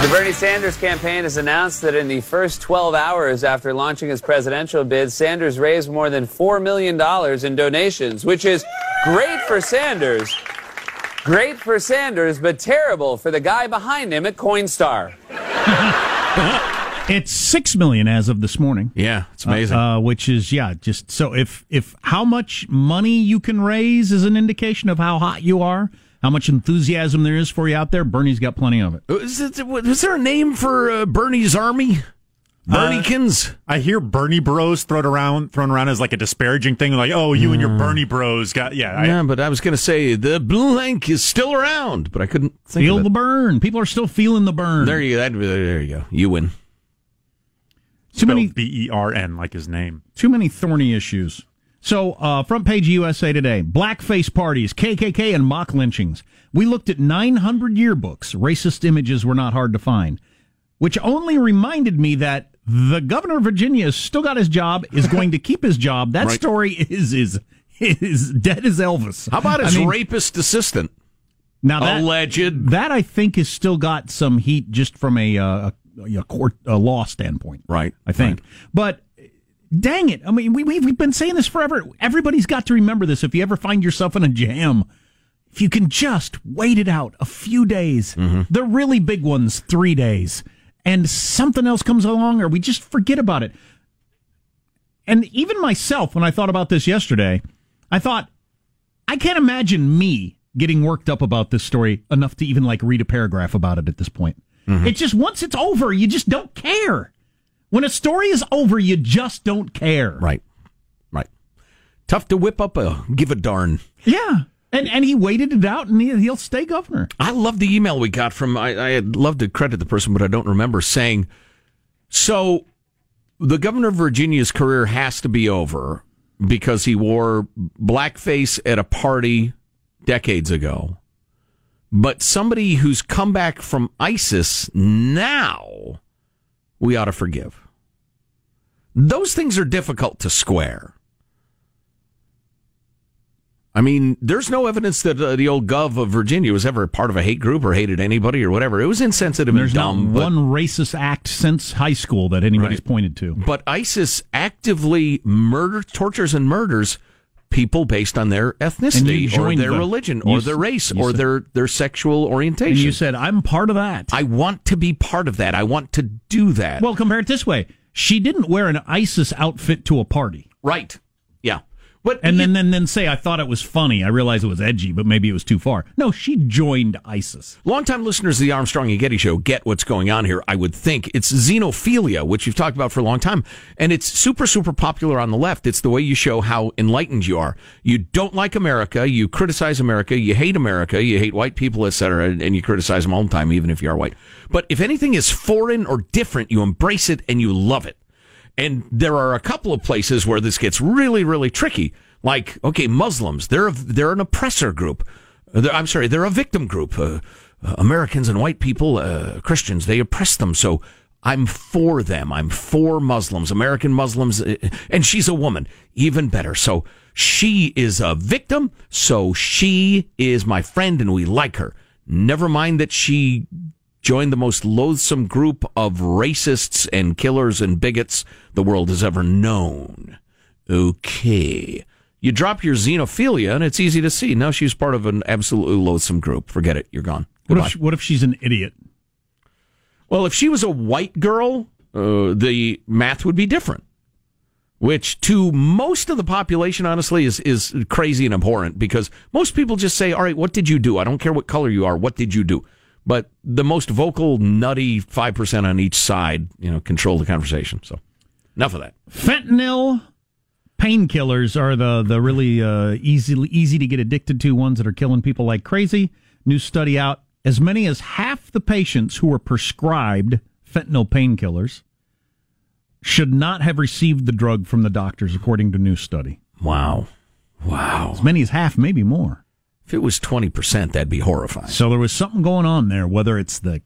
The Bernie Sanders campaign has announced that in the first 12 hours after launching his presidential bid, Sanders raised more than $4 million in donations, which is great for Sanders. Great for Sanders, but terrible for the guy behind him at Coinstar. It's six million as of this morning. Yeah, it's amazing. Uh, uh, which is yeah, just so if if how much money you can raise is an indication of how hot you are, how much enthusiasm there is for you out there. Bernie's got plenty of it. Is, it, is there a name for uh, Bernie's army? Berniekins. Uh, I hear Bernie Bros thrown around, thrown around as like a disparaging thing, like "Oh, you and your Bernie Bros got yeah." I, yeah, but I was going to say the blank is still around, but I couldn't think Feel of it. the Bern. People are still feeling the Bern. There you, that, there you go. You win. Too many B E R N like his name. Too many thorny issues. So, uh, front page USA Today: blackface parties, KKK, and mock lynchings. We looked at 900 yearbooks. Racist images were not hard to find, which only reminded me that the governor of Virginia has still got his job, is going to keep his job. That Right. story is is is dead as Elvis. How about I his mean, rapist assistant? Now that Alleged. that I think has still got some heat just from a uh, a, a court a law standpoint. Right. I think. But dang it. I mean, we, we, we've been saying this forever. Everybody's got to remember this. If you ever find yourself in a jam, if you can just wait it out a few days, mm-hmm. the really big ones, three days, and something else comes along, or we just forget about it. And even myself, when I thought about this yesterday, I thought, I can't imagine me getting worked up about this story enough to even like read a paragraph about it at this point. Mm-hmm. It's just, once it's over, you just don't care. When a story is over, you just don't care. Right. Right. Tough to whip up a give a darn. Yeah. And and he waited it out and he, he'll stay governor. I love the email we got from, I, I'd love to credit the person, but I don't remember saying, so the governor of Virginia's career has to be over because he wore blackface at a party decades ago. But somebody who's come back from ISIS now, we ought to forgive. Those things are difficult to square. I mean, there's no evidence that uh, the old gov of Virginia was ever part of a hate group or hated anybody or whatever. It was insensitive There's and dumb. not but- one racist act since high school that anybody's Right. pointed to. But ISIS actively murder, tortures, and murders people based on their ethnicity or their them. religion or s- their race or said- their, their sexual orientation. And you said, I'm part of that. I want to be part of that. I want to do that. well, compare it this way. She didn't wear an ISIS outfit to a party. right. Yeah. But And you- then, then, then say, I thought it was funny. I realized it was edgy, but maybe it was too far. No, she joined ISIS. Longtime listeners of the Armstrong and Getty Show get what's going on here, I would think. It's xenophilia, which you've talked about for a long time. And it's super, super popular on the left. It's the way you show how enlightened you are. You don't like America. You criticize America. You hate America. You hate white people, etc. And you criticize them all the time, even if you are white. But if anything is foreign or different, you embrace it and you love it. And there are a couple of places where this gets really, really tricky. Like, okay, Muslims, they're a, they're an oppressor group. They're- I'm sorry, they're a victim group. Uh, uh, Americans and white people, uh, Christians, they oppress them. So I'm for them. I'm for Muslims, American Muslims. uh, And she's a woman, even better. So she is a victim. So she is my friend and we like her. Never mind that she joined the most loathsome group of racists and killers and bigots the world has ever known. Okay. You drop your xenophilia and it's easy to see. Now she's part of an absolutely loathsome group. Forget it. You're gone. What if, what if she's an idiot? Well, if she was a white girl, uh, the math would be different. Which to most of the population, honestly, is is crazy and abhorrent because most people just say, "All right, what did you do? I don't care what color you are. What did you do?" But the most vocal, nutty five percent on each side, you know, control the conversation. So, enough of that. Fentanyl painkillers are the the really uh, easy easy to get addicted to ones that are killing people like crazy. New study out: as many as half the patients who were prescribed fentanyl painkillers should not have received the drug from the doctors, according to new study. Wow, wow. As many as half, maybe more. If it was twenty percent, that'd be horrifying. So there was something going on there, whether it's the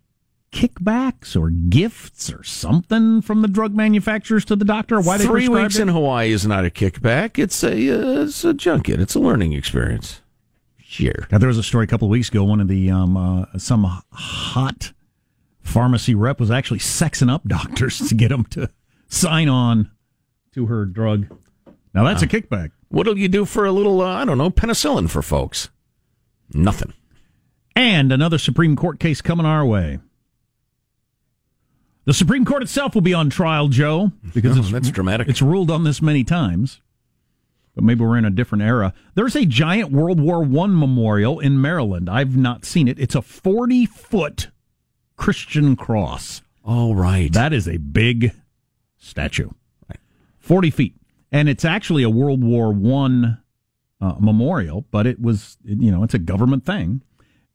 kickbacks or gifts or something from the drug manufacturers to the doctor. Why they Three weeks it. in Hawaii is not a kickback. It's a uh, it's a junket. It's a learning experience. Sure. Now, there was a story a couple of weeks ago. One of the um, uh, some hot pharmacy rep was actually sexing up doctors to get them to sign on to her drug. Now that's a kickback. What'll you do for a little, uh, I don't know, penicillin for folks? Nothing. And another Supreme Court case coming our way. The Supreme Court itself will be on trial, Joe, because Oh, it's, that's dramatic. it's ruled on this many times. But maybe we're in a different era. There's a giant World War One memorial in Maryland. I've not seen it. It's a 40 foot Christian cross. All right. That is a big statue, forty feet, and it's actually a World War One uh, memorial. But it was, you know, it's a government thing,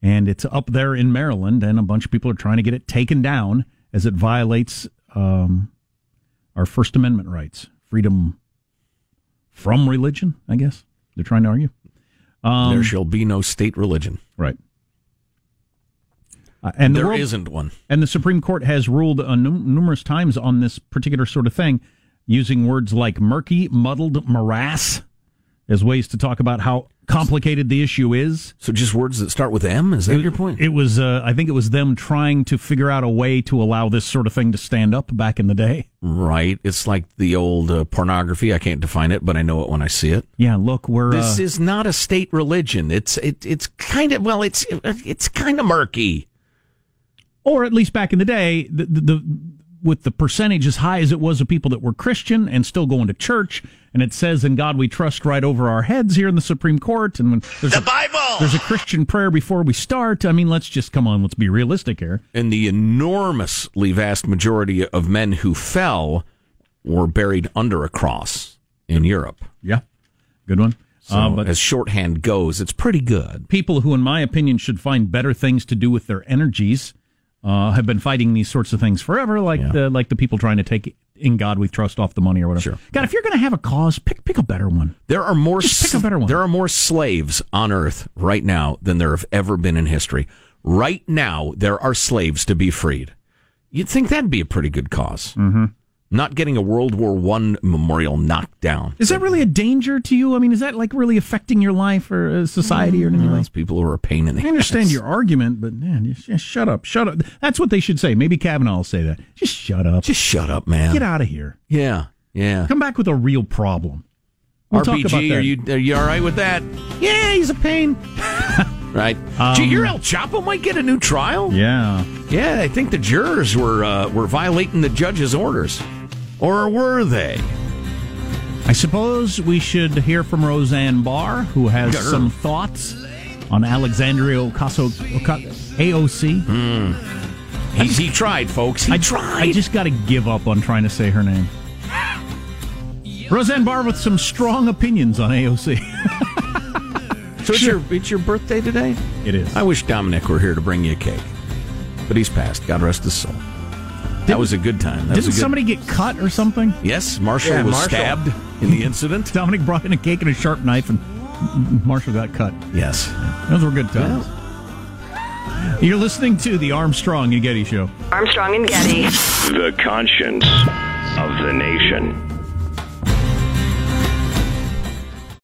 and it's up there in Maryland, and a bunch of people are trying to get it taken down as it violates um, our First Amendment rights, freedom from religion. I guess they're trying to argue. Um, there shall be no state religion. right. Uh, and the There world, not one. and the Supreme Court has ruled uh, num- numerous times on this particular sort of thing, using words like murky, muddled, morass as ways to talk about how complicated the issue is. So just words that start with M? Is that your point? It was, uh, I think it was them trying to figure out a way to allow this sort of thing to stand up back in the day. right. It's like the old uh, pornography. I can't define it, but I know it when I see it. Yeah, look, we're. This uh, is not a state religion. It's it, it's kind of well, it's it's kind of murky. or at least back in the day, the, the, the with the percentage as high as it was of people that were Christian and still going to church, and it says "In God We Trust" right over our heads here in the Supreme Court, and when there's the a, Bible, there's a Christian prayer before we start. I mean, let's just come on, let's be realistic here. And the enormously vast majority of men who fell were buried under a cross in Europe. Yeah, good one. So uh, but as shorthand goes, it's pretty good. people who, in my opinion, should find better things to do with their energies uh, have been fighting these sorts of things forever, like the like the people trying to take "In God We Trust" off the money or whatever. Sure. God, if you're going to have a cause, pick pick a better one. There are more Just pick a better one. there are more slaves on earth right now than there have ever been in history. Right now, there are slaves to be freed. You'd think that'd be a pretty good because Mm-hmm. Not getting a World War One memorial knocked down. Is that really a danger to you? I mean, is that like really affecting your life or uh, society or anything? Those people who are a pain in the I understand ass. your argument, but man, just, shut up, shut up. That's what they should say. Maybe Kavanaugh will say that. Just shut up. Just shut up, man. Get out of here. Yeah, yeah. Come back with a real problem. We'll talk about RBG, that. are you are you all right with that? Yeah, he's a pain. Right. Did you hear El Chapo might get a new trial? Yeah. Yeah, I think the jurors were uh, were violating the judge's orders, or were they? I suppose we should hear from Roseanne Barr, who has some thoughts on Alexandria Ocasio AOC. Hmm. He, he tried, folks. He I tried. I just got to give up on trying to say her name. Roseanne Barr with some strong opinions on AOC. so it's your it's your birthday today. It is. I wish Dominic were here to bring you a cake, but he's passed. God rest his soul. That was a good time. That Didn't a good, somebody get cut or something? Yes, Marshall Yeah, was Marshall. stabbed in the incident. Dominic brought in a cake and a sharp knife, and Marshall got cut. yes. Those were good times. You're listening to the Armstrong and Getty Show. Armstrong and Getty. The conscience of the nation.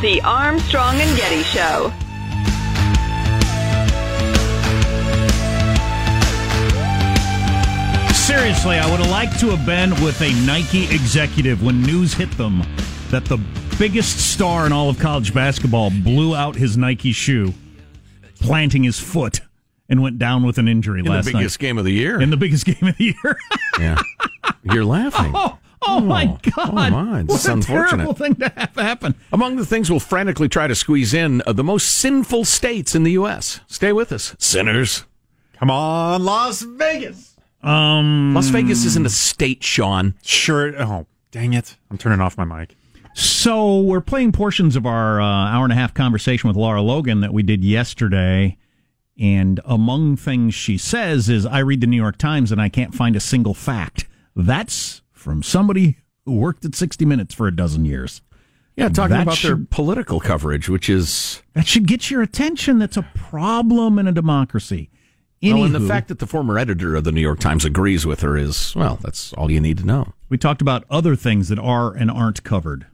The Armstrong and Getty Show. Seriously, I would have liked to have been with a Nike executive when news hit them that the biggest star in all of college basketball blew out his Nike shoe, planting his foot, and went down with an injury In last the biggest game of the year. In the biggest game of the year. yeah. You're laughing. oh, oh, my God. oh my, what it's a unfortunate. terrible thing to have happen. Among the things we'll frantically try to squeeze in the most sinful states in the U.S. Stay with us, sinners. Come on, Las Vegas. Um, Las Vegas isn't a state, Sean. Sure. Oh, dang it. I'm turning off my mic. So we're playing portions of our uh, hour and a half conversation with Lara Logan that we did yesterday. And among things she says is, I read the New York Times and I can't find a single fact. That's from somebody who worked at 60 Minutes for a dozen years. Yeah, talking That about their political coverage, which is That should get your attention. That's a problem in a democracy. well, and the fact that the former editor of the New York Times agrees with her is well, that's all you need to know. we talked about other things that are and aren't covered.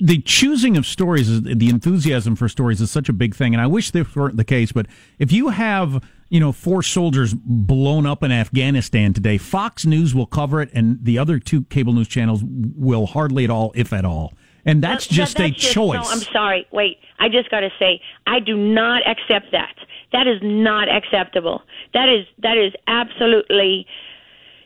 The choosing of stories, the enthusiasm for stories is such a big thing, and I wish this weren't the case. But if you have, you know, four soldiers blown up in Afghanistan today, Fox News will cover it, and the other two cable news channels will hardly at all, if at all. And that's No, just that- a just- choice. No, I'm sorry. Wait, I just got to say, I do not accept that. That is not acceptable. That is that is absolutely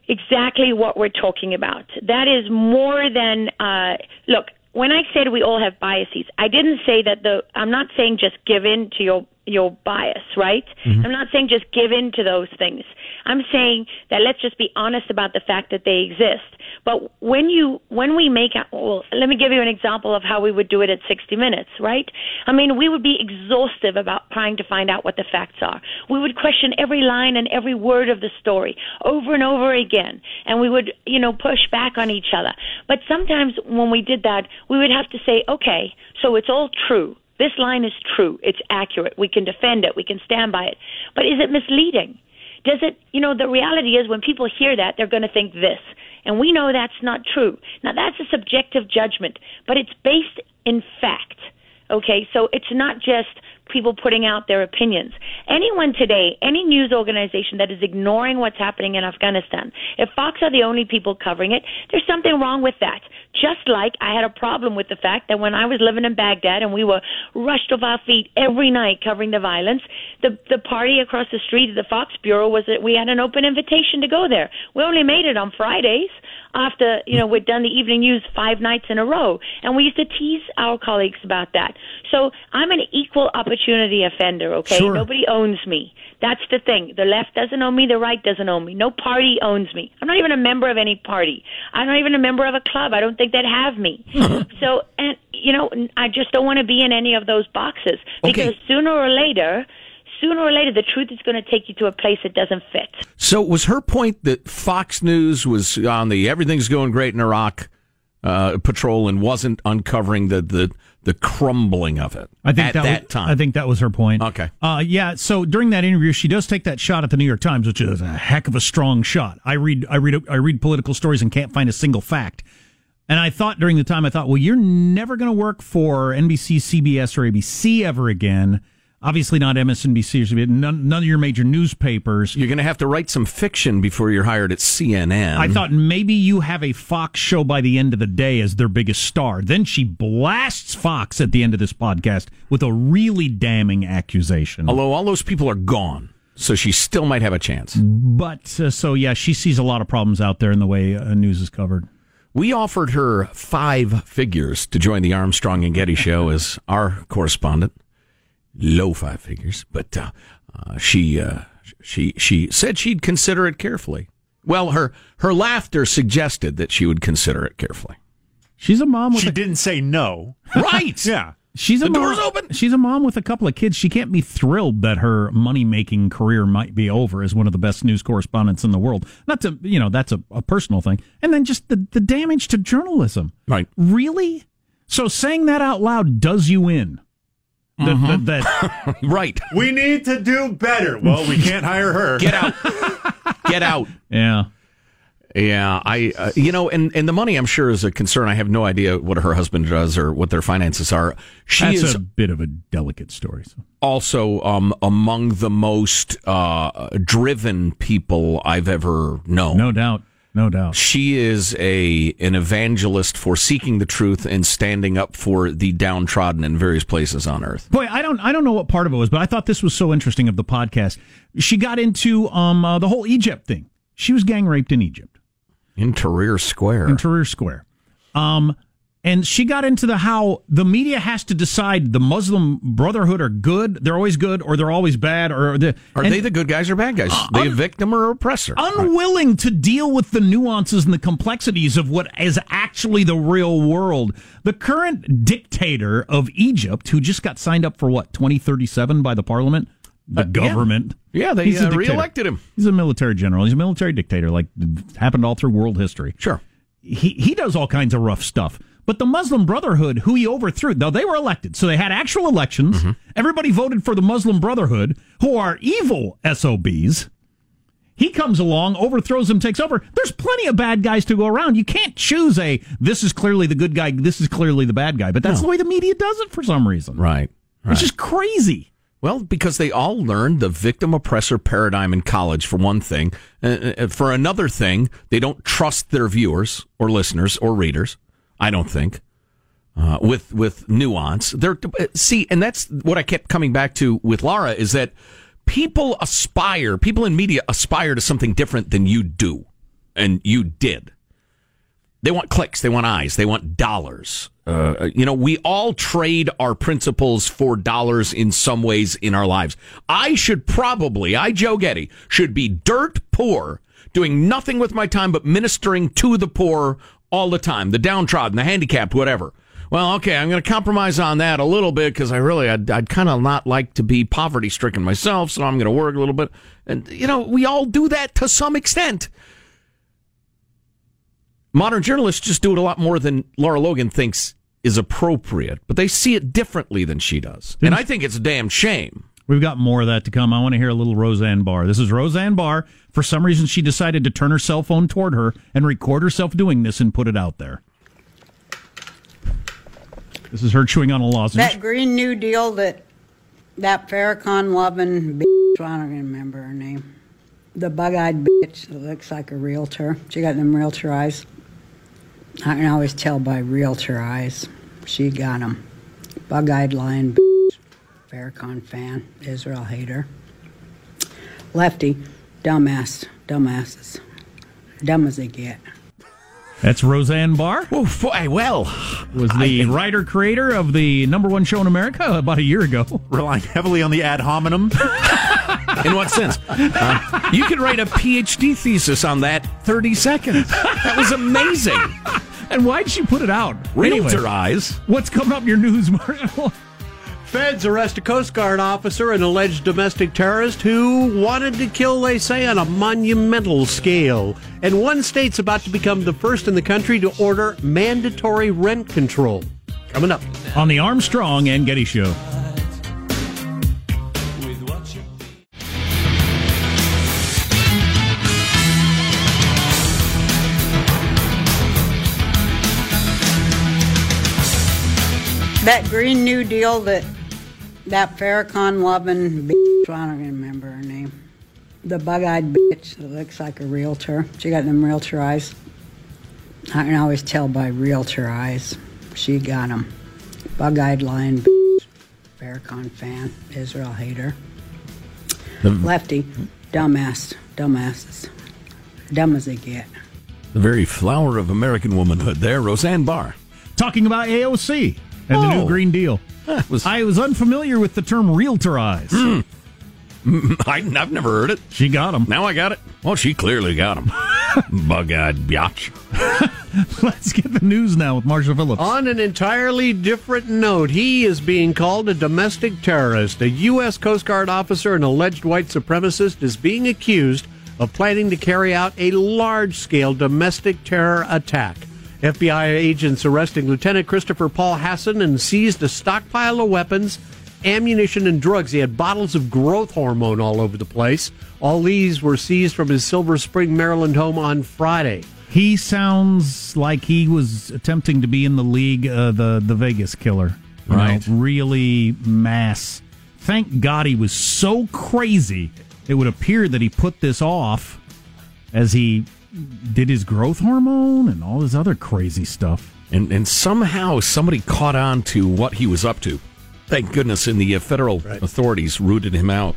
exactly what we're talking about. That is more than uh, look. When I said we all have biases, I didn't say that the. I'm not saying just give in to your your bias, right? Mm-hmm. I'm not saying just give in to those things. I'm saying that let's just be honest about the fact that they exist. But when you when we make well, let me give you an example of how we would do it at 60 Minutes, right? I mean, we would be exhaustive about trying to find out what the facts are. We would question every line and every word of the story over and over again, and we would, you know, push back on each other. But sometimes when we did that, we would have to say, okay, so it's all true. This line is true. It's accurate. We can defend it. We can stand by it. But is it misleading? Does it, you know, the reality is when people hear that, they're going to think this. And we know that's not true. Now, that's a subjective judgment, but it's based in fact. Okay, so it's not just people putting out their opinions. Anyone today, any news organization that is ignoring what's happening in Afghanistan, if Fox are the only people covering it, there's something wrong with that. Just like I had a problem with the fact that when I was living in Baghdad and we were rushed off our feet every night covering the violence, the the party across the street at the Fox Bureau was that we had an open invitation to go there. We only made it on Fridays after you know we'd done the evening news five nights in a row, and we used to tease our colleagues about that. So I'm an equal opportunity opportunity offender, okay? Sure. Nobody owns me. That's the thing. The left doesn't own me, the right doesn't own me. No party owns me. I'm not even a member of any party. I'm not even a member of a club. I don't think they'd have me. so, and, you know, I just don't want to be in any of those boxes because Okay. sooner or later, sooner or later, the truth is going to take you to a place that doesn't fit. So was her point that Fox News was on the everything's going great in Iraq uh, patrol and wasn't uncovering the, the the crumbling of it I think at that, that, was, time? I think that was her point. Okay. Uh, yeah. So during that interview, she does take that shot at the New York Times, which is a heck of a strong shot. I read, I read, I read political stories and can't find a single fact. And I thought during the time, I thought, well, you're never going to work for NBC, CBS, or ABC ever again. Obviously, not MSNBC or None, none of your major newspapers. You're going to have to write some fiction before you're hired at CNN. I thought maybe you have a Fox show by the end of the day as their biggest star. Then she blasts Fox at the end of this podcast with a really damning accusation. Although all those people are gone, so she still might have a chance. But uh, so yeah, she sees a lot of problems out there in the way uh, news is covered. We offered her five figures to join the Armstrong and Getty show as our correspondent. Low five figures, but uh, uh, she uh, she she said she'd consider it carefully. Well, her her laughter suggested that she would consider it carefully. She's a mom with She a, didn't say no. Right? Yeah. she's a The mom, door's open. She's a mom with a couple of kids. She can't be thrilled that her money making career might be over as one of the best news correspondents in the world. Not to you know that's a, a personal thing, and then just the the damage to journalism. Right. Really? So saying that out loud does you in. That, Mm-hmm. that, that Right. We need to do better. Well, we can't hire her. Get out. Get out. yeah. Yeah, I uh, you know, and and the money I'm sure is a concern. I have no idea what her husband does or what their finances are. She That's is a bit of a delicate story. So. also um, among the most uh, driven people I've ever known. No doubt. No doubt. She is a an evangelist for seeking the truth and standing up for the downtrodden in various places on earth. Boy, I don't I don't know what part of it was, but I thought this was so interesting of the podcast. She got into um uh, the whole Egypt thing. She was gang raped in Egypt, In Tahrir Square. in Tahrir Square. Um and she got into the how the media has to decide the Muslim Brotherhood are good, they're always good, or they're always bad, or the, Are they the good guys or bad guys? the un- victim or oppressor? unwilling to deal with the nuances and the complexities of what is actually the real world. The current dictator of Egypt, who just got signed up for what, 2037 by the parliament? The government. yeah, they He's a uh, reelected him. He's a military general. He's a military dictator, like happened all through world history. Sure. He he does all kinds of rough stuff. But the Muslim Brotherhood, who he overthrew, though they were elected, so they had actual elections. Everybody voted for the Muslim Brotherhood, who are evil SOBs. He comes along, overthrows them, takes over. There's plenty of bad guys to go around. You can't choose a this is clearly the good guy, this is clearly the bad guy. But that's the way the media does it for some reason. Right. It's just crazy. Well, because they all learned the victim oppressor paradigm in college, for one thing. Uh, uh, for another thing, they don't trust their viewers or listeners or readers. I don't think. Uh, with with nuance, they're uh, see, and that's what I kept coming back to with Lara is that people aspire, people in media aspire to something different than you do, and you did. They want clicks. They want eyes. They want dollars. Uh, you know, we all trade our principles for dollars in some ways in our lives. I should probably, I, Joe Getty, should be dirt poor, doing nothing with my time but ministering to the poor all the time, the downtrodden, the handicapped, whatever. Well, okay, I'm going to compromise on that a little bit because I really, I'd, I'd kind of not like to be poverty stricken myself, so I'm going to work a little bit. And, you know, we all do that to some extent. Modern journalists just do it a lot more than Lara Logan thinks is appropriate, but they see it differently than she does. And I think it's a damn shame. We've got more of that to come. I want to hear a little Roseanne Barr. This is Roseanne Barr. For some reason, she decided to turn her cell phone toward her and record herself doing this and put it out there. This is her chewing on a lozenge. That Green New Deal that that Farrakhan loving bitch, I don't remember her name. The bug eyed bitch that looks like a realtor. She got them realtor eyes. I can always tell by realtor eyes. She got them. Bug eyed lying bitch. Farrakhan fan. Israel hater. Lefty. Dumbass. Dumbasses. Dumb as they get. That's Roseanne Barr. Oh, boy, well, was the I- writer creator of the number one show in America about a year ago. Relying heavily on the ad hominem. In what sense? Uh, you could write a PhD thesis on that 30 seconds. That was amazing. And why'd she put it out? Realtor eyes. What's coming up in your news, Mario? Feds arrest a Coast Guard officer, an alleged domestic terrorist who wanted to kill, they say, on a monumental scale. And one state's about to become the first in the country to order mandatory rent control. Coming up. On the Armstrong and Getty Show. That Green New Deal that that Farrakhan loving bitch, I don't even remember her name. The bug eyed bitch that looks like a realtor. She got them realtor eyes. I can always tell by realtor eyes. She got them. Bug eyed lying bitch. Farrakhan fan. Israel hater. Lefty. Dumbass. Dumbasses. Dumb as they get. The very flower of American womanhood there, Roseanne Barr. Talking about AOC and the Oh. new Green Deal. I was unfamiliar with the term realtor eyes. Hmm. I, I've never heard it. She got them. Now I got it. Well, she clearly got him. Bug-eyed biatch. Let's get the news now with Marshall Phillips. On an entirely different note, he is being called a domestic terrorist. A U.S. Coast Guard officer, an alleged white supremacist, is being accused of planning to carry out a large scale domestic terror attack. FBI agents arresting Lieutenant Christopher Paul Hasson and seized a stockpile of weapons, ammunition, and drugs. He had bottles of growth hormone all over the place. All these were seized from his Silver Spring, Maryland home on Friday. He sounds like he was attempting to be in the league, uh, the the Vegas killer. You know, Right. really mass. Thank God he was so crazy. It would appear that he put this off as he did his growth hormone and all this other crazy stuff. And, and somehow somebody caught on to what he was up to. Thank goodness, and the uh, federal authorities rooted him out.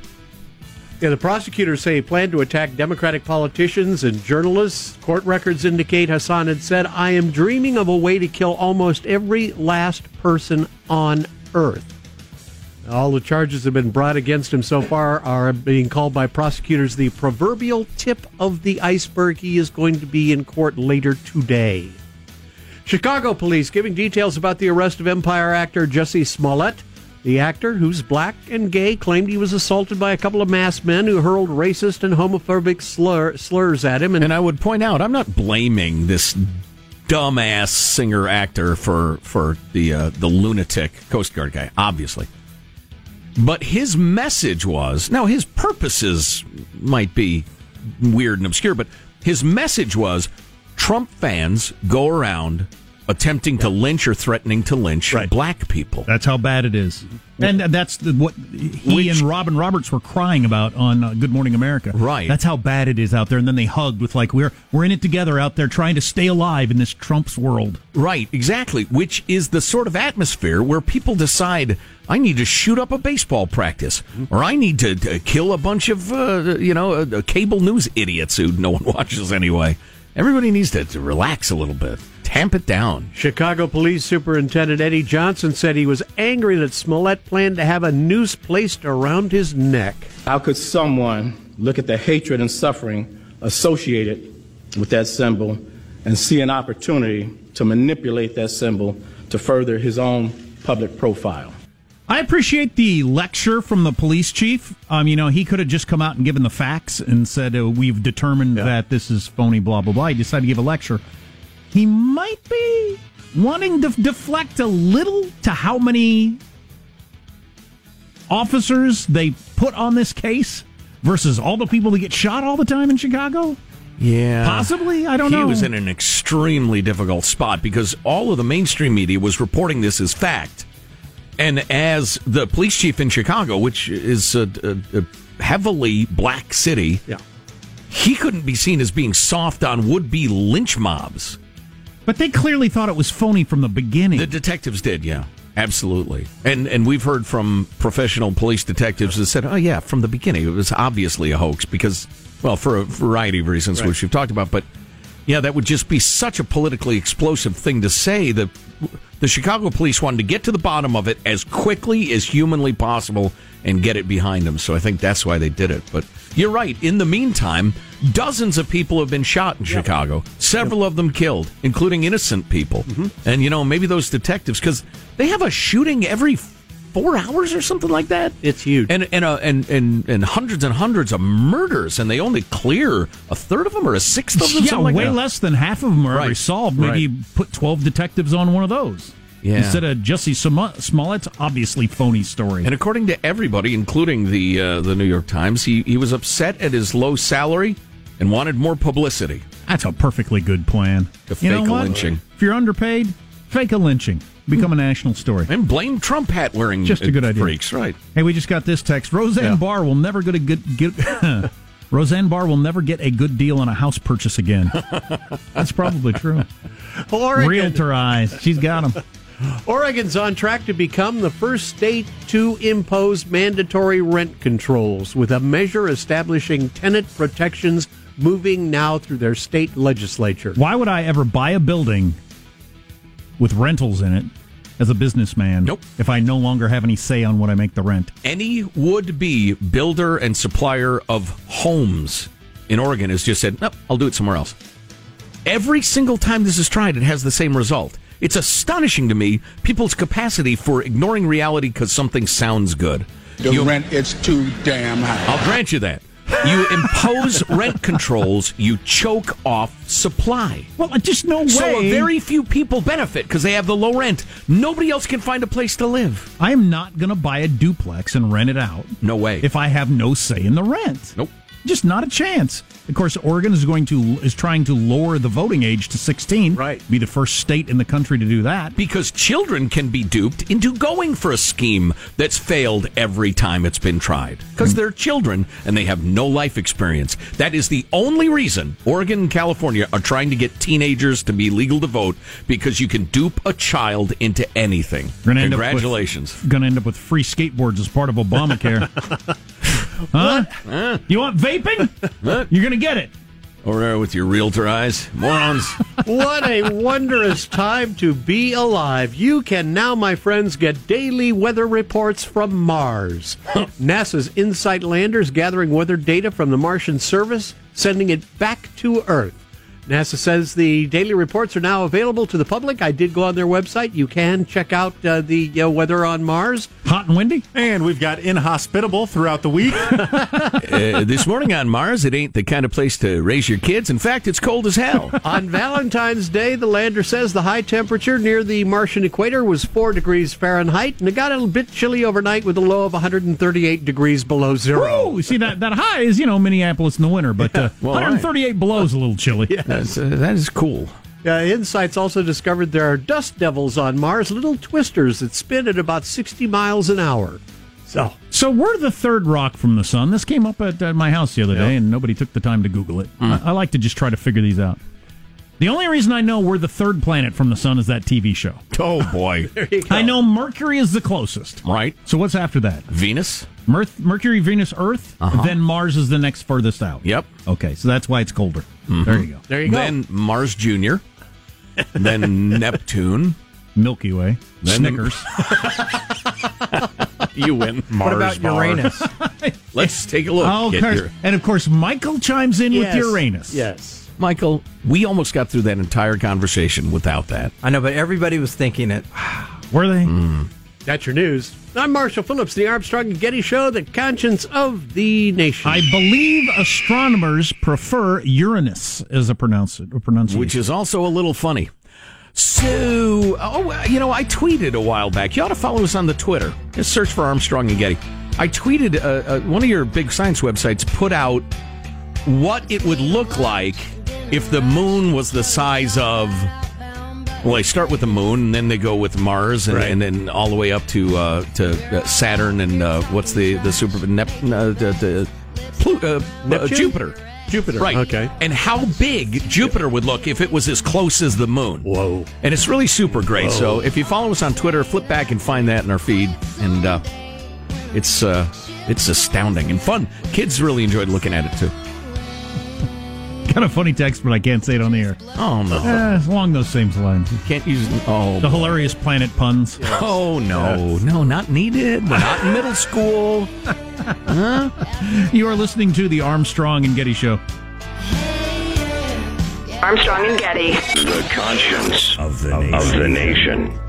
Yeah, the prosecutors say he planned to attack Democratic politicians and journalists. Court records indicate Hasson had said, I am dreaming of a way to kill almost every last person on earth. All the charges have been brought against him so far are being called by prosecutors the proverbial tip of the iceberg. He is going to be in court later today. Chicago police giving details about the arrest of Empire actor Jussie Smollett. The actor, who's black and gay, claimed he was assaulted by a couple of masked men who hurled racist and homophobic slur, slurs at him. And, And I would point out, I'm not blaming this dumbass singer actor for for the uh, the lunatic Coast Guard guy, obviously. But his message was now his purposes might be weird and obscure, but his message was Trump fans go around attempting to lynch or threatening to lynch black people. That's how bad it is. And that's the, what he Which- and Robin Roberts were crying about on uh, Good Morning America. Right. That's how bad it is out there. And then they hugged with like we're we're in it together out there trying to stay alive in this Trump's world. Right, exactly. Which is the sort of atmosphere where people decide, I need to shoot up a baseball practice, or I need to, to kill a bunch of, uh, you know, uh, cable news idiots who no one watches anyway. Everybody needs to, to relax a little bit, tamp it down. Chicago Police Superintendent Eddie Johnson said he was angry that Smollett planned to have a noose placed around his neck. How could someone look at the hatred and suffering associated with that symbol and see an opportunity to manipulate that symbol to further his own public profile? I appreciate the lecture from the police chief. Um, you know, he could have just come out and given the facts and said, uh, "We've determined that this is phony." Blah blah blah. He decided to give a lecture. He might be wanting to deflect a little to how many officers they put on this case versus all the people that get shot all the time in Chicago. Yeah. Possibly, I don't he know. He was in an extremely difficult spot because all of the mainstream media was reporting this as fact. And as the police chief in Chicago, which is a, a, a heavily black city, yeah. he couldn't be seen as being soft on would be lynch mobs. But they clearly thought it was phony from the beginning. The detectives did, yeah. Absolutely. And and we've heard from professional police detectives that said, oh, yeah, from the beginning, it was obviously a hoax because, well, for a variety of reasons, Right. which we've talked about. But, Yeah, that would just be such a politically explosive thing to say. The the Chicago police wanted to get to the bottom of it as quickly as humanly possible and get it behind them. So I think that's why they did it. But you're right. In the meantime, dozens of people have been shot in Chicago. Several of them killed, including innocent people. Mm-hmm. And you know, maybe those detectives because they have a shooting every four hours or something like that. It's huge, and and uh, and and and hundreds and hundreds of murders, and they only clear a third of them or a sixth of them. Yeah, something like way that. less than half of them are Right. solved. Maybe put 12 detectives on one of those. Yeah. Instead of Jussie Smollett's obviously phony story. And according to everybody, including the uh, the New York Times, he he was upset at his low salary and wanted more publicity. That's a perfectly good plan. To You know a what? lynching. If you're underpaid, fake a lynching. Become a national story. And blame Trump hat wearing Just a good idea. freaks, right? Hey, we just got this text. Roseanne Yeah. Barr will never get a good get, Roseanne Barr will never get a good deal on a house purchase again. That's probably true. Oregon. Realtor eyes. She's got them. Oregon's on track to become the first state to impose mandatory rent controls, with a measure establishing tenant protections moving now through their state legislature. Why would I ever buy a building with rentals in it as a businessman Nope. if I no longer have any say on what I make the rent? Any would be builder and supplier of homes in Oregon has just said, nope, I'll do it somewhere else. Every single time this is tried, it has the same result. It's astonishing to me people's capacity for ignoring reality because something sounds good. The rent is too damn high. I'll grant you that. You impose rent controls, you choke off supply. Well, just no way. So very few people benefit because they have the low rent. Nobody else can find a place to live. I am not going to buy a duplex and rent it out No way. if I have no say in the rent. Nope. Just not a chance. Of course, Oregon is going to is trying to lower the voting age to 16. Right. Be the first state in the country to do that. Because children can be duped into going for a scheme that's failed every time it's been tried. Because they're children and they have no life experience. That is the only reason Oregon and California are trying to get teenagers to be legal to vote because you can dupe a child into anything. Gonna Congratulations. Going to end up with free skateboards as part of Obamacare. huh? You want vaping? You're going to get it. Over there with your realtor eyes. Morons. what a wondrous time to be alive. You can now, my friends, get daily weather reports from Mars. NASA's InSight lander is gathering weather data from the Martian surface, sending it back to Earth. NASA says the daily reports are now available to the public. I did go on their website. You can check out uh, the uh, weather on Mars. Hot and windy. And we've got inhospitable throughout the week. uh, this morning on Mars, it ain't the kind of place to raise your kids. In fact, it's cold as hell. On Valentine's Day, the lander says the high temperature near the Martian equator was 4 degrees Fahrenheit, and it got a little bit chilly overnight with a low of 138 degrees below zero. Woo! See, that, that high is, you know, Minneapolis in the winter, but uh, Well, all right. 138 below is a little chilly. That's, uh, that is cool. Uh, Insights also discovered there are dust devils on Mars, little twisters that spin at about 60 miles an hour. So, So we're the third rock from the sun. This came up at, at my house the other day, and nobody took the time to Google it. Hmm. I, I like to just try to figure these out. The only reason I know we're the third planet from the sun is that TV show. Oh, boy. I know Mercury is the closest. Right. So what's after that? Venus? Mirth, Mercury, Venus, Earth. Uh-huh. Then Mars is the next furthest out. Yep. Okay, so that's why it's colder. There you go. there you go. Then Mars Junior. then Neptune. Milky Way. Then- Snickers. You win. Mars what about bar. Uranus? Let's take a look. oh, of Get course. your- and of course, Michael chimes in Yes. with Uranus. Yes. Michael, we almost got through that entire conversation without that. I know, but everybody was thinking it. Were they? Hmm. That's your news. I'm Marshall Phillips, the Armstrong and Getty Show, the conscience of the nation. I believe astronomers prefer Uranus as a, pronounce- a pronunciation. which is also a little funny. So, oh, you know, I tweeted a while back. You ought to follow us on the Twitter. Just search for Armstrong and Getty. I tweeted uh, uh, one of your big science websites put out what it would look like if the moon was the size of. Well, they start with the moon, and then they go with Mars, and, Right. and then all the way up to uh, to uh, Saturn, and uh, what's the the super Nep, uh, the, the Plu- uh, uh, Neptune? Jupiter. Jupiter. Right. Okay. And how big Jupiter would look if it was as close as the moon. Whoa. And it's really super great. So if you follow us on Twitter, flip back and find that in our feed. And uh, it's uh, it's astounding and fun. Kids really enjoyed looking at it too. Got a funny text, but I can't say it on the air. Oh no! Eh, along those same lines. You can't use oh the hilarious planet puns. Oh no, no, not needed. We're not in middle school. huh? You are listening to the Armstrong and Getty Show. Armstrong and Getty. The conscience of the nation. Of the nation.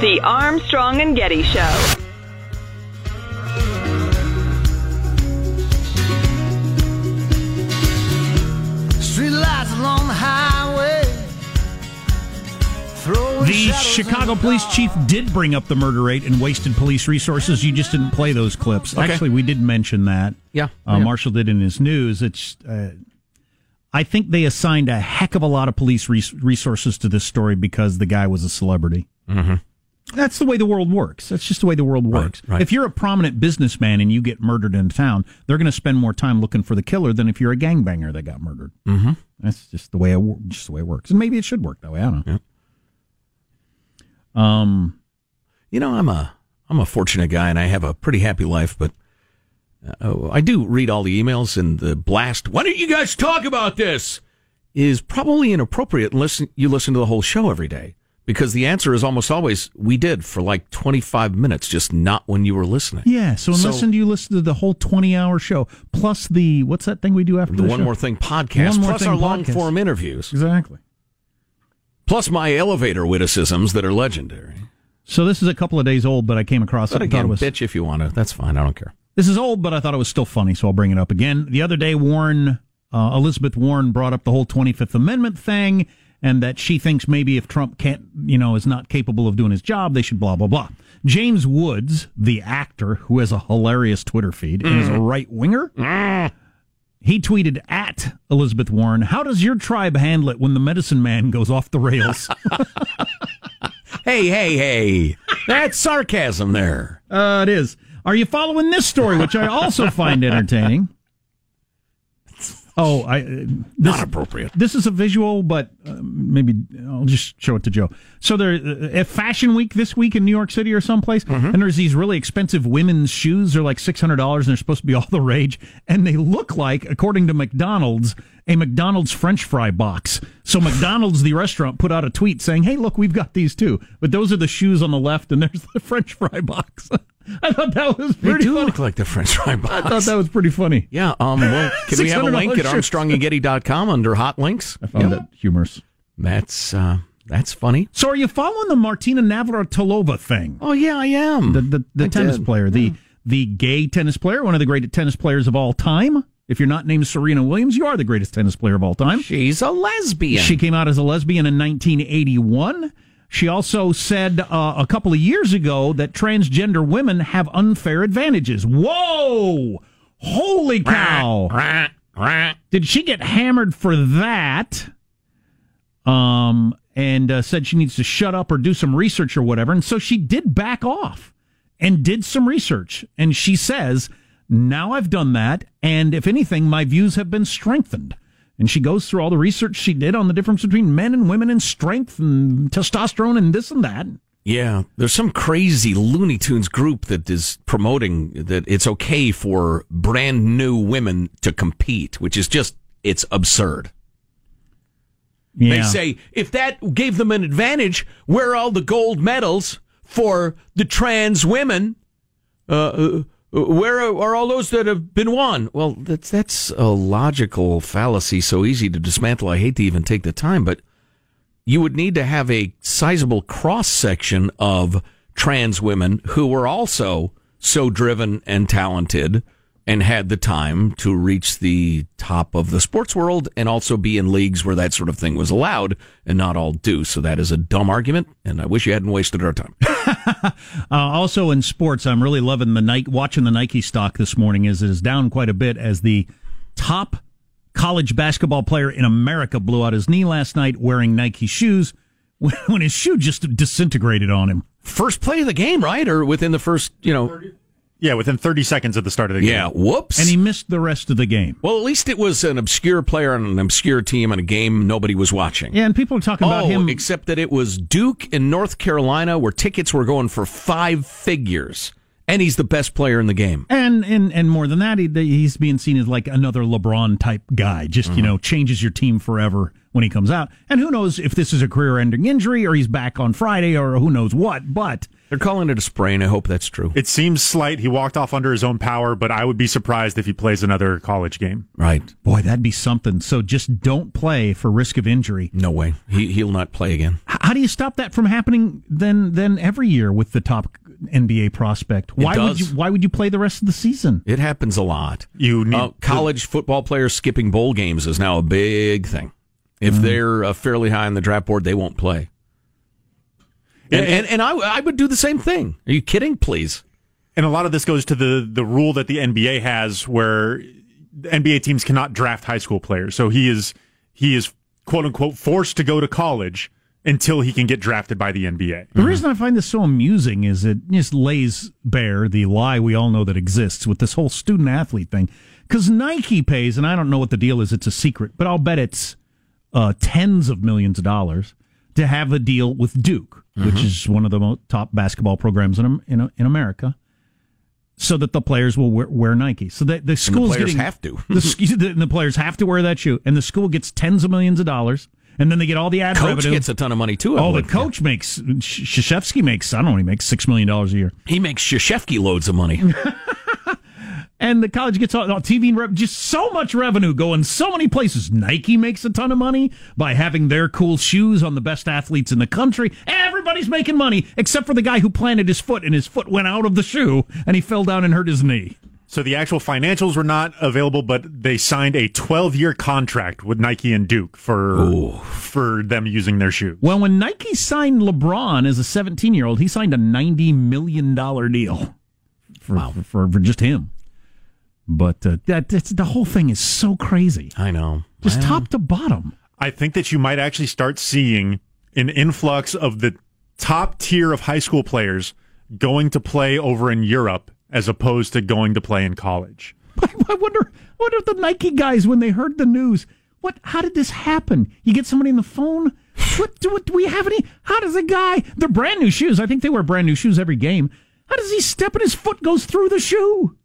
The Armstrong and Getty Show. Street lights along the highway. The Chicago police chief did bring up the murder rate and wasted police resources. You just didn't play those clips. Okay. Actually, we did mention that. Yeah. Uh, Yeah. Marshall did in his news. It's. Uh, I think they assigned a heck of a lot of police res- resources to this story because the guy was a celebrity. Mm-hmm. That's the way the world works. That's just the way the world works. right. If you're a prominent businessman and you get murdered in town, they're going to spend more time looking for the killer than if you're a gangbanger that got murdered. Mm-hmm. That's just the way it, just the way it works. And maybe it should work that way. I don't know. Um, you know, I'm a I'm a fortunate guy, and I have a pretty happy life. But uh, I do read all the emails and the blast. Why don't you guys talk about this? Is probably inappropriate unless you listen to the whole show every day. Because the answer is almost always we did for like 25 minutes, just not when you were listening. Yeah. So, So- listen, you listen to the whole twenty-hour show plus the what's that thing we do after The the One show? More Thing podcast, One More plus Thing our long form interviews, Exactly. plus my elevator witticisms that are legendary. So this is a couple of days old, but I came across But it. and thought again, it was, bitch if you want to. That's fine. I don't care. This is old, but I thought it was still funny, so I'll bring it up again. The other day, Warren, uh, Elizabeth Warren, brought up the whole Twenty Fifth Amendment thing, and that she thinks maybe if Trump can't, you know, is not capable of doing his job, they should blah blah blah. James Woods, the actor who has a hilarious Twitter feed and is a right winger, he tweeted at Elizabeth Warren, "How does your tribe handle it when the medicine man goes off the rails?" Hey, hey, hey. That's sarcasm there. Uh, it is. Are you following this story, which I also find entertaining? Oh, I uh, this, Not appropriate. This is a visual, but uh, maybe I'll just show it to Joe. So there, uh, at Fashion Week this week in New York City or someplace, and there's these really expensive women's shoes. They're like six hundred dollars, and they're supposed to be all the rage, and they look like, according to McDonald's, a McDonald's French fry box. So McDonald's, the restaurant, put out a tweet saying, "Hey, look, we've got these too." But those are the shoes on the left, and there's the French fry box. I thought that was They pretty do funny. look like the French fry box. I thought that was pretty funny. Yeah. Um. Well, can we have a link at $600 ArmstrongandGetty.com under hot links? I found that humorous. That's uh, that's funny. So, are you following the Martina Navratilova thing? Oh yeah, I am. The the, the tennis did. player, the the gay tennis player, one of the great tennis players of all time. If you're not named Serena Williams, you are the greatest tennis player of all time. She's a lesbian. She came out as a lesbian in 1981. She also said uh, a couple of years ago that transgender women have unfair advantages. Whoa! Holy cow! Did she get hammered for that? Um, and uh, said she needs to shut up or do some research or whatever. And so she did back off and did some research. And she says, now I've done that. And if anything, my views have been strengthened. And she goes through all the research she did on the difference between men and women and strength and testosterone and this and that. Yeah, there's some crazy Looney Tunes group that is promoting that it's okay for brand new women to compete, which is just it's absurd. They say if that gave them an advantage, where are all the gold medals for the trans women? Uh, uh, where are, all those that have been won? Well, that's that's a logical fallacy, so easy to dismantle. I hate to even take the time, but you would need to have a sizable cross section of trans women who were also so driven and talented and had the time to reach the top of the sports world and also be in leagues where that sort of thing was allowed and not all do. So that is a dumb argument, and I wish you hadn't wasted our time. Uh, also in sports, I'm really loving the Nike. Watching the Nike stock this morning is it is down quite a bit as the top college basketball player in America blew out his knee last night wearing Nike shoes when, when his shoe just disintegrated on him. First play of the game, right? Or within the first, you know, Yeah, within 30 seconds of the start of the game. Yeah, whoops. And he missed the rest of the game. well, at least it was an obscure player on an obscure team in a game nobody was watching. Yeah, and people are talking about oh, him. except that it was Duke in North Carolina where tickets were going for five figures, and he's the best player in the game. And and and more than that, he, he's being seen as like another LeBron type guy. Just Mm-hmm. you know, changes your team forever when he comes out. And who knows if this is a career-ending injury or he's back on Friday or who knows what. But They're calling it a sprain. I hope that's true. It seems slight. He walked off under his own power, but I would be surprised if he plays another college game. Right. boy, that'd be something. So just don't play for risk of injury. No way. He he'll not play again. How do you stop that from happening then then every year with the top NBA prospect? Why would does. you why would you play the rest of the season? It happens a lot. You need Uh, college football players skipping bowl games is now a big thing. If Mm-hmm. they're uh, fairly high on the draft board, they won't play. And and, and I, I would do the same thing. Are you kidding? Please. And a lot of this goes to the the rule that the NBA has, where the NBA teams cannot draft high school players. So he is he is quote unquote forced to go to college until he can get drafted by the NBA. The reason I find this so amusing is it just lays bare the lie we all know that exists with this whole student athlete thing. Because Nike pays, and I don't know what the deal is, it's a secret, but I'll bet it's uh, tens of millions of dollars to have a deal with Duke, which is one of the mo- top basketball programs in, in, in America. So that the players will wear, wear Nike. So that the school's players getting have to. the, the, the players have to wear that shoe, and the school gets tens of millions of dollars, and then they get all the ad Coach revenue. gets a ton of money too. I Oh, the coach makes Krzyzewski makes I don't know he makes six million dollars a year, He makes Krzyzewski loads of money. and the college gets all, all TV and just so much revenue going so many places. Nike makes a ton of money by having their cool shoes on the best athletes in the country. Everybody's making money except for the guy who planted his foot and his foot went out of the shoe and he fell down and hurt his knee. So the actual financials were not available, but they signed a 12 year contract with Nike and Duke for for them using their shoe. Well, when Nike signed LeBron as a 17 year old, he signed a 90 million dollar deal for, for for just him. But uh, that the whole thing is so crazy. I know. Just top to bottom. I think that you might actually start seeing an influx of the top tier of high school players going to play over in Europe as opposed to going to play in college. I wonder, I wonder if the Nike guys, when they heard the news, what? How did this happen? You get somebody on the phone. What do, what, do we have any? How does a guy? They're brand new shoes. I think they wear brand new shoes every game. How does he step and his foot goes through the shoe?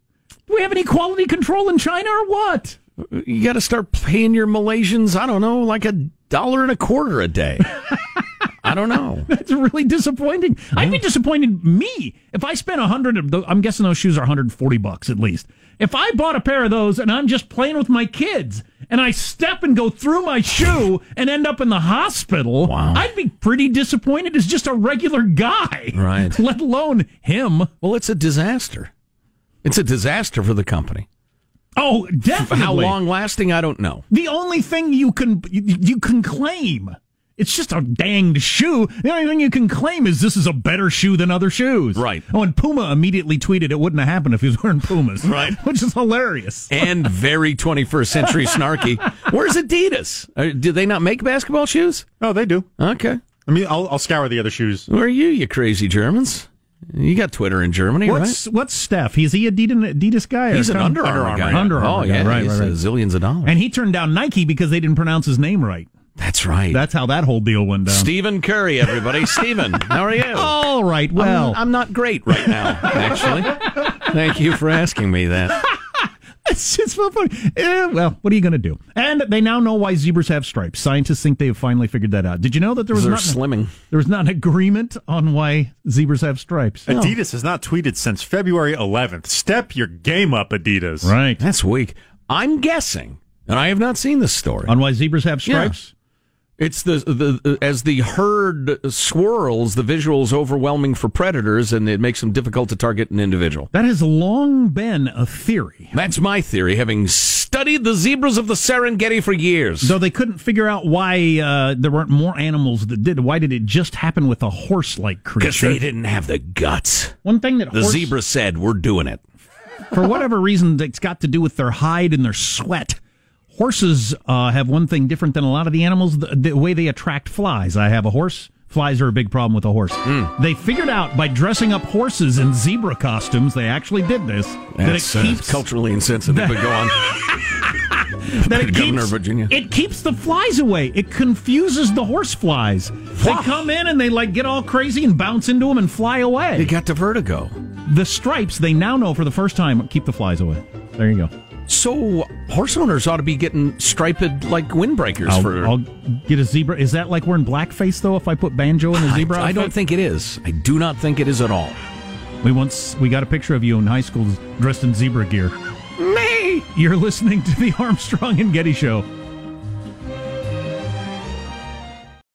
Do we have any quality control in China or what? You got to start paying your Malaysians. I don't know, like a dollar and a quarter a day. I don't know. That's really disappointing. I'd be disappointed me if I spent a hundred. I'm guessing those shoes are 140 bucks at least. If I bought a pair of those and I'm just playing with my kids and I step and go through my shoe and end up in the hospital, I'd be pretty disappointed as just a regular guy. Right. Let alone him. Well, it's a disaster. It's a disaster for the company. Oh, definitely. How long lasting? I don't know. The only thing you can you, you can claim it's just a danged shoe. The only thing you can claim is this is a better shoe than other shoes. Right. Oh, and Puma immediately tweeted it wouldn't have happened if he was wearing Pumas. Right. Which is hilarious. And very 21st century snarky. Where's Adidas? Uh, do they not make basketball shoes? Oh, they do. Okay. I mean, I'll, I'll scour the other shoes. Where are you, you crazy Germans? You got Twitter in Germany, What's what's Steph? He's he Adidas Adidas guy? He's an Under Armour guy. Under Armour oh, guy. yeah. Right, right, right. zillions of dollars. And he turned down Nike because they didn't pronounce his name right. That's right. That's how that whole deal went down. Stephen Curry, everybody. Stephen, how are you? All right. Well, I'm, I'm not great right now, actually. Thank you for asking me that. It's just so funny. Eh, well, what are you going to do? And they now know why zebras have stripes. Scientists think they have finally figured that out. Did you know that there was not slimming. there was not an agreement on why zebras have stripes? Adidas has not tweeted since February 11th. Step your game up, Adidas. Right. That's weak. I'm guessing, and I have not seen this story. On why zebras have stripes? It's the, the as the herd swirls, the visual is overwhelming for predators, and it makes them difficult to target an individual. That has long been a theory. That's my theory, having studied the zebras of the Serengeti for years. Though they couldn't figure out why uh, there weren't more animals that did. Why did it just happen with a horse-like creature? Because they didn't have the guts. One thing that The horse, zebra said, "We're doing it." for whatever reason, it's got to do with their hide and their sweat. Horses uh, have one thing different than a lot of the animals: the, the way they attract flies. I have a horse Flies are a big problem with a horse. They figured out by dressing up horses in zebra costumes, they actually did this, that it That's uh, keeps culturally insensitive, but go on. that it Governor keeps, Virginia. It keeps the flies away. It confuses the horse flies. They come in and they like get all crazy and bounce into them and fly away. They got the vertigo. The stripes they now know for the first time keep the flies away. There you go. So horse owners ought to be getting striped like windbreakers I'll, for. I'll get a zebra. Is that like wearing blackface though? If I put banjo in a zebra, I, I don't think it is. I do not think it is at all. We once we got a picture of you in high school dressed in zebra gear. Me. You're listening to the Armstrong and Getty Show.